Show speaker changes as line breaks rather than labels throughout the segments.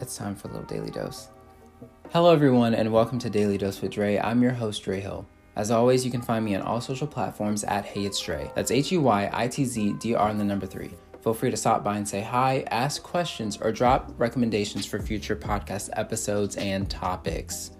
it's time for a little daily dose. Hello, everyone, and welcome to Daily Dose with Dre. I'm your host, Dre Hill. As always, you can find me on all social platforms at Hey It's Dre. That's H E Y I T Z D R and the number three. Feel free to stop by and say hi, ask questions, or drop recommendations for future podcast episodes and topics.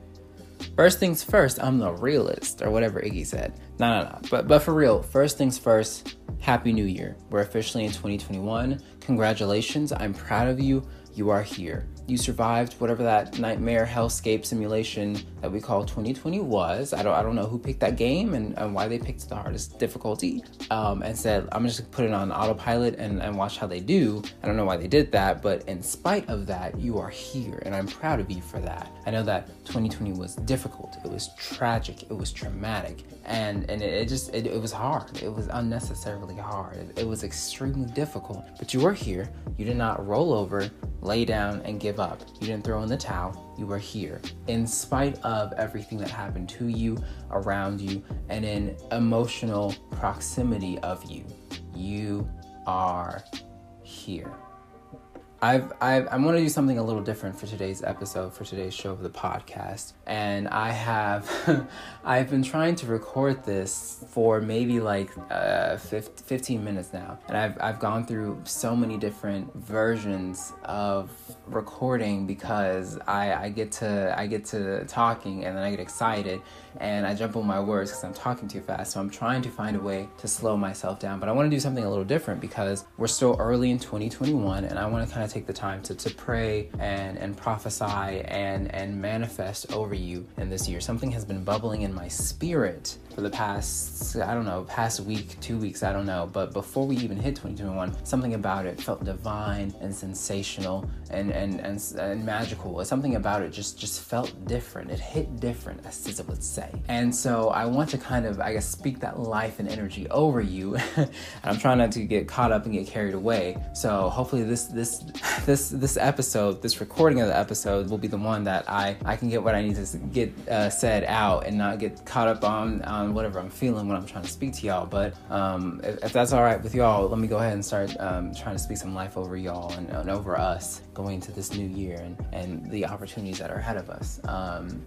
First things first, I'm the realist, or whatever Iggy said. No, no, no. But, but for real, first things first, Happy New Year. We're officially in 2021. Congratulations. I'm proud of you. You are here you survived whatever that nightmare hellscape simulation that we call 2020 was. I don't I don't know who picked that game and, and why they picked the hardest difficulty. Um, and said I'm just gonna put it on autopilot and, and watch how they do. I don't know why they did that, but in spite of that, you are here and I'm proud of you for that. I know that 2020 was difficult, it was tragic, it was traumatic, and and it, it just it, it, was hard. It was unnecessarily hard. It, it was extremely difficult. But you were here. You did not roll over, lay down, and give give up. You didn't throw in the towel. You were here. In spite of everything that happened to you, around you, and in emotional proximity of you, you are here. I've, I've I'm going to do something a little different for today's episode, for today's show of the podcast. And I have, I've been trying to record this for maybe like uh, 15 minutes now. And I've, I've gone through so many different versions of recording because I, I get to, I get to talking and then I get excited and I jump on my words because I'm talking too fast. So I'm trying to find a way to slow myself down. But I want to do something a little different because we're still early in 2021 and I want to kind of take the time to, to pray and, and prophesy and, and manifest over you in this year. Something has been bubbling in my spirit for the past, I don't know, past week, two weeks, I don't know. But before we even hit 2021, something about it felt divine and sensational and, and, and, and magical. Something about it just, just felt different. It hit different, as Cesar would say. And so I want to kind of, I guess, speak that life and energy over you. I'm trying not to get caught up and get carried away. So hopefully this, this, this, this episode, this recording of the episode will be the one that I, I can get what I need to get uh, said out and not get caught up on, on whatever I'm feeling when I'm trying to speak to y'all. But um, if, if, that's all right with y'all, let me go ahead and start um, trying to speak some life over y'all and, and, over us going into this new year and, and the opportunities that are ahead of us. Um,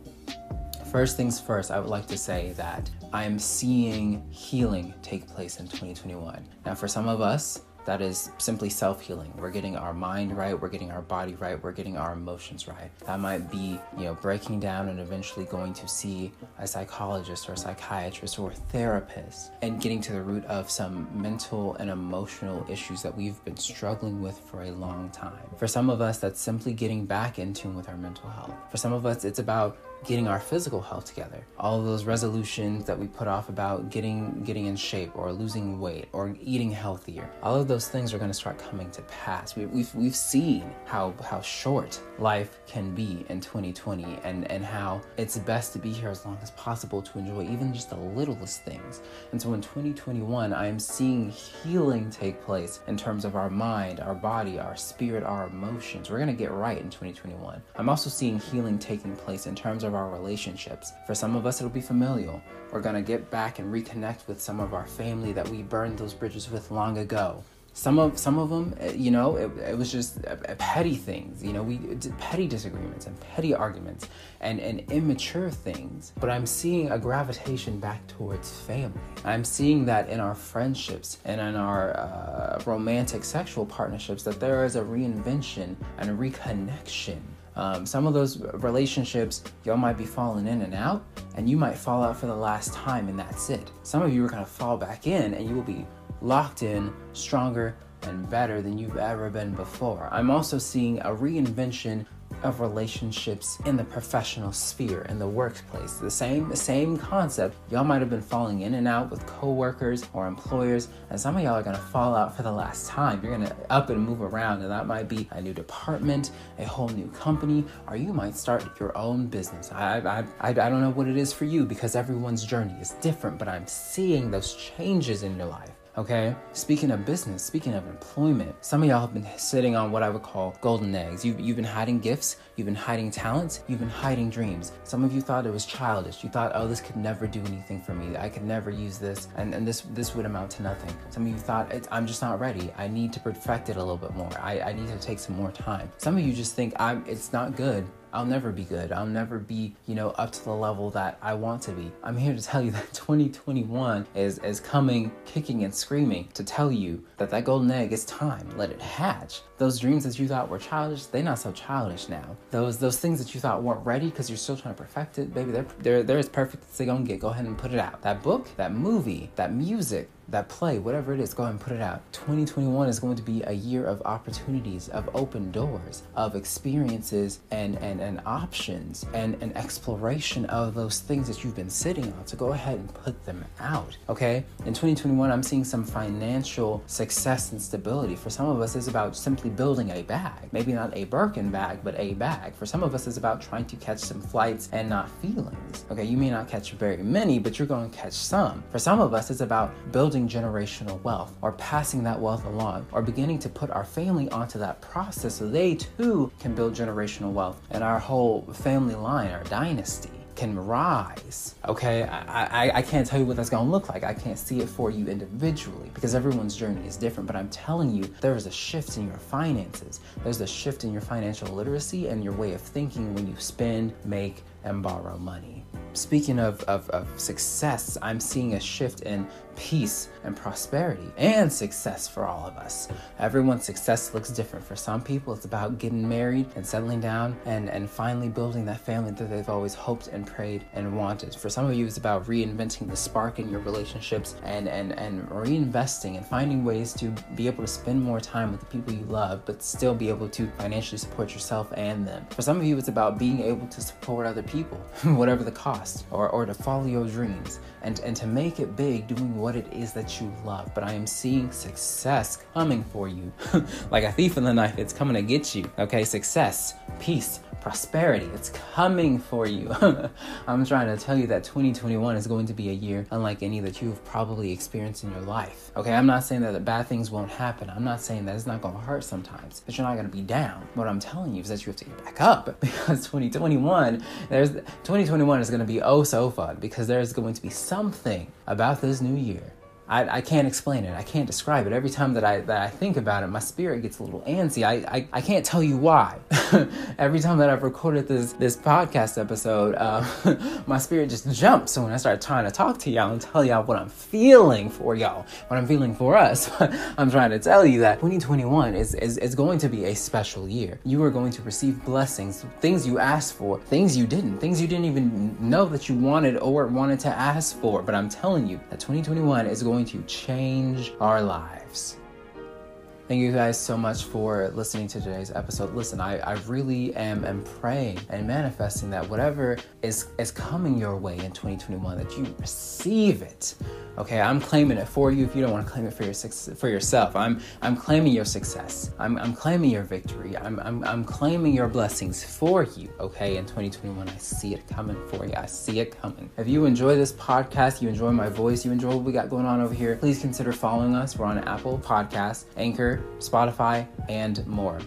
First things first, I would like to say that I am seeing healing take place in 2021. Now, for some of us, that is simply self healing. We're getting our mind right, we're getting our body right, we're getting our emotions right. That might be, you know, breaking down and eventually going to see a psychologist or a psychiatrist or a therapist and getting to the root of some mental and emotional issues that we've been struggling with for a long time. For some of us, that's simply getting back in tune with our mental health. For some of us, it's about getting our physical health together. All of those resolutions that we put off about getting getting in shape or losing weight or eating healthier. All of those things are going to start coming to pass. We, have we've, we've seen how how short life can be in 2020 and and how it's best to be here as long as possible to enjoy even just the littlest things. And so in 2021, I am seeing healing take place in terms of our mind, our body, our spirit, our emotions. We're going to get right in 2021. I'm also seeing healing taking place in terms of of our relationships. For some of us, it'll be familial. We're to get back and reconnect with some of our family that we burned those bridges with long ago. Some of some of them, eh, you know, it, it was just petty things. You know, we petty disagreements and petty arguments and, and immature things. But I'm seeing a gravitation back towards family. I'm seeing that in our friendships and in our uh, romantic sexual partnerships that there is a reinvention and a reconnection um, some of those relationships, y'all might be falling in and out, and you might fall out for the last time, and that's it. Some of you are to fall back in, and you will be locked in, stronger, and better than you've ever been before. I'm also seeing a reinvention of relationships in the professional sphere in the workplace. The same the same concept. Y'all might have been falling in and out with coworkers or employers, and some of y'all are gonna fall out for the last time. You're gonna up and move around, and that might be a new department, a whole new company, or you might start your own business. I I, I, I don't know what it is for you because everyone's journey is different, but I'm seeing those changes in your life. Okay? Speaking of business, speaking of employment, some of y'all have been sitting on what I would call golden eggs. You've, you've been hiding gifts, you've been hiding talents, you've been hiding dreams. Some of you thought it was childish. You thought, oh, this could never do anything for me. I could never use this, and, and this this would amount to nothing. Some of you thought, I'm just not ready. I need to perfect it a little bit more. I, I need to take some more time. Some of you just think I'm it's not good. I'll never be good. I'll never be, you know, up to the level that I want to be. I'm here to tell you that 2021 is is coming kicking and screaming to tell you that that golden egg is time. Let it hatch. Those dreams that you thought were childish, they're not so childish now. Those those things that you thought weren't ready because you're still trying to perfect it, baby, they're they're they're as perfect as they're gonna get. Go ahead and put it out. That book, that movie, that music, that play, whatever it is, go ahead and put it out. 2021 is going to be a year of opportunities, of open doors, of experiences and and, and options and an exploration of those things that you've been sitting on. So go ahead and put them out. Okay? In 2021, I'm seeing some financial success and stability. For some of us, it's about simply building a bag. Maybe not a Birkin bag, but a bag. For some of us, it's about trying to catch some flights and not feelings. Okay, you may not catch very many, but you're going to catch some. For some of us, it's about building building generational wealth or passing that wealth along or beginning to put our family onto that process so they too can build generational wealth and our whole family line, our dynasty can rise. Okay, I, I, I, can't tell you what that's gonna look like. I can't see it for you individually because everyone's journey is different. But I'm telling you, there is a shift in your finances. There's a shift in your financial literacy and your way of thinking when you spend, make, and borrow money. Speaking of, of, of success, I'm seeing a shift in peace and prosperity and success for all of us. Everyone's success looks different. For some people, it's about getting married and settling down and, and finally building that family that they've always hoped and prayed and wanted. For some of you, it's about reinventing the spark in your relationships and, and, and reinvesting and finding ways to be able to spend more time with the people you love, but still be able to financially support yourself and them. For some of you, it's about being able to support other people, whatever the cost, or, or to follow your dreams and, and to make it big doing what what it is that you love, but I am seeing success coming for you. like a thief in the night, it's coming to get you. Okay, success, peace, prosperity. It's coming for you. I'm trying to tell you that 2021 is going to be a year unlike any that you've probably experienced in your life. Okay, I'm not saying that the bad things won't happen. I'm not saying that it's not going to hurt sometimes, that you're not going to be down. What I'm telling you is that you have to get back up because 2021, there's 2021 is going to be oh so fun because there's going to be something about this new year I, I can't explain it. I can't describe it. Every time that I that I think about it, my spirit gets a little antsy. I I, I can't tell you why. Every time that I've recorded this this podcast episode, uh, my spirit just jumps. So when I start trying to talk to y'all and tell y'all what I'm feeling for y'all, what I'm feeling for us, I'm trying to tell you that 2021 is, is is going to be a special year. You are going to receive blessings, things you asked for, things you didn't, things you didn't even know that you wanted or wanted to ask for. But I'm telling you that 2021 is going going to change our lives. Thank you guys so much for listening to today's episode. Listen, I, I really am, am praying and manifesting that whatever is, is coming your way in 2021, that you receive it Okay, I'm claiming it for you if you don't want to claim it for your for yourself. I'm I'm claiming your success. I'm, I'm claiming your victory. I'm, I'm I'm claiming your blessings for you. Okay, in 2021, I see it coming for you. I see it coming. If you enjoy this podcast, you enjoy my voice, you enjoy what we got going on over here, please consider following us. We're on Apple Podcasts, Anchor, Spotify, and more.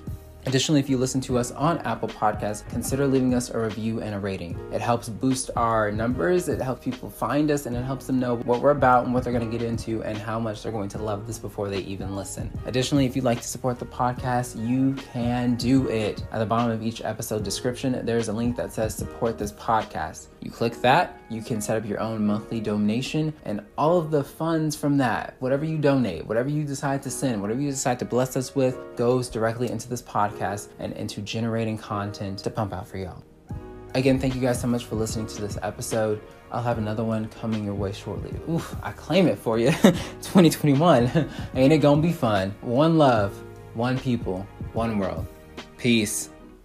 Additionally, if you listen to us on Apple Podcasts, consider leaving us a review and a rating. It helps boost our numbers, it helps people find us, and it helps them know what we're about and what they're going to get into and how much they're going to love this before they even listen. Additionally, if you'd like to support the podcast, you can do it. At the bottom of each episode description, there's a link that says support this podcast. You click that, you can set up your own monthly donation, and all of the funds from that, whatever you donate, whatever you decide to send, whatever you decide to bless us with, goes directly into this podcast and into generating content to pump out for y'all. Again, thank you guys so much for listening to this episode. I'll have another one coming your way shortly. Oof, I claim it for you. 2021. Ain't it gonna be fun? One love, one people, one world. Peace.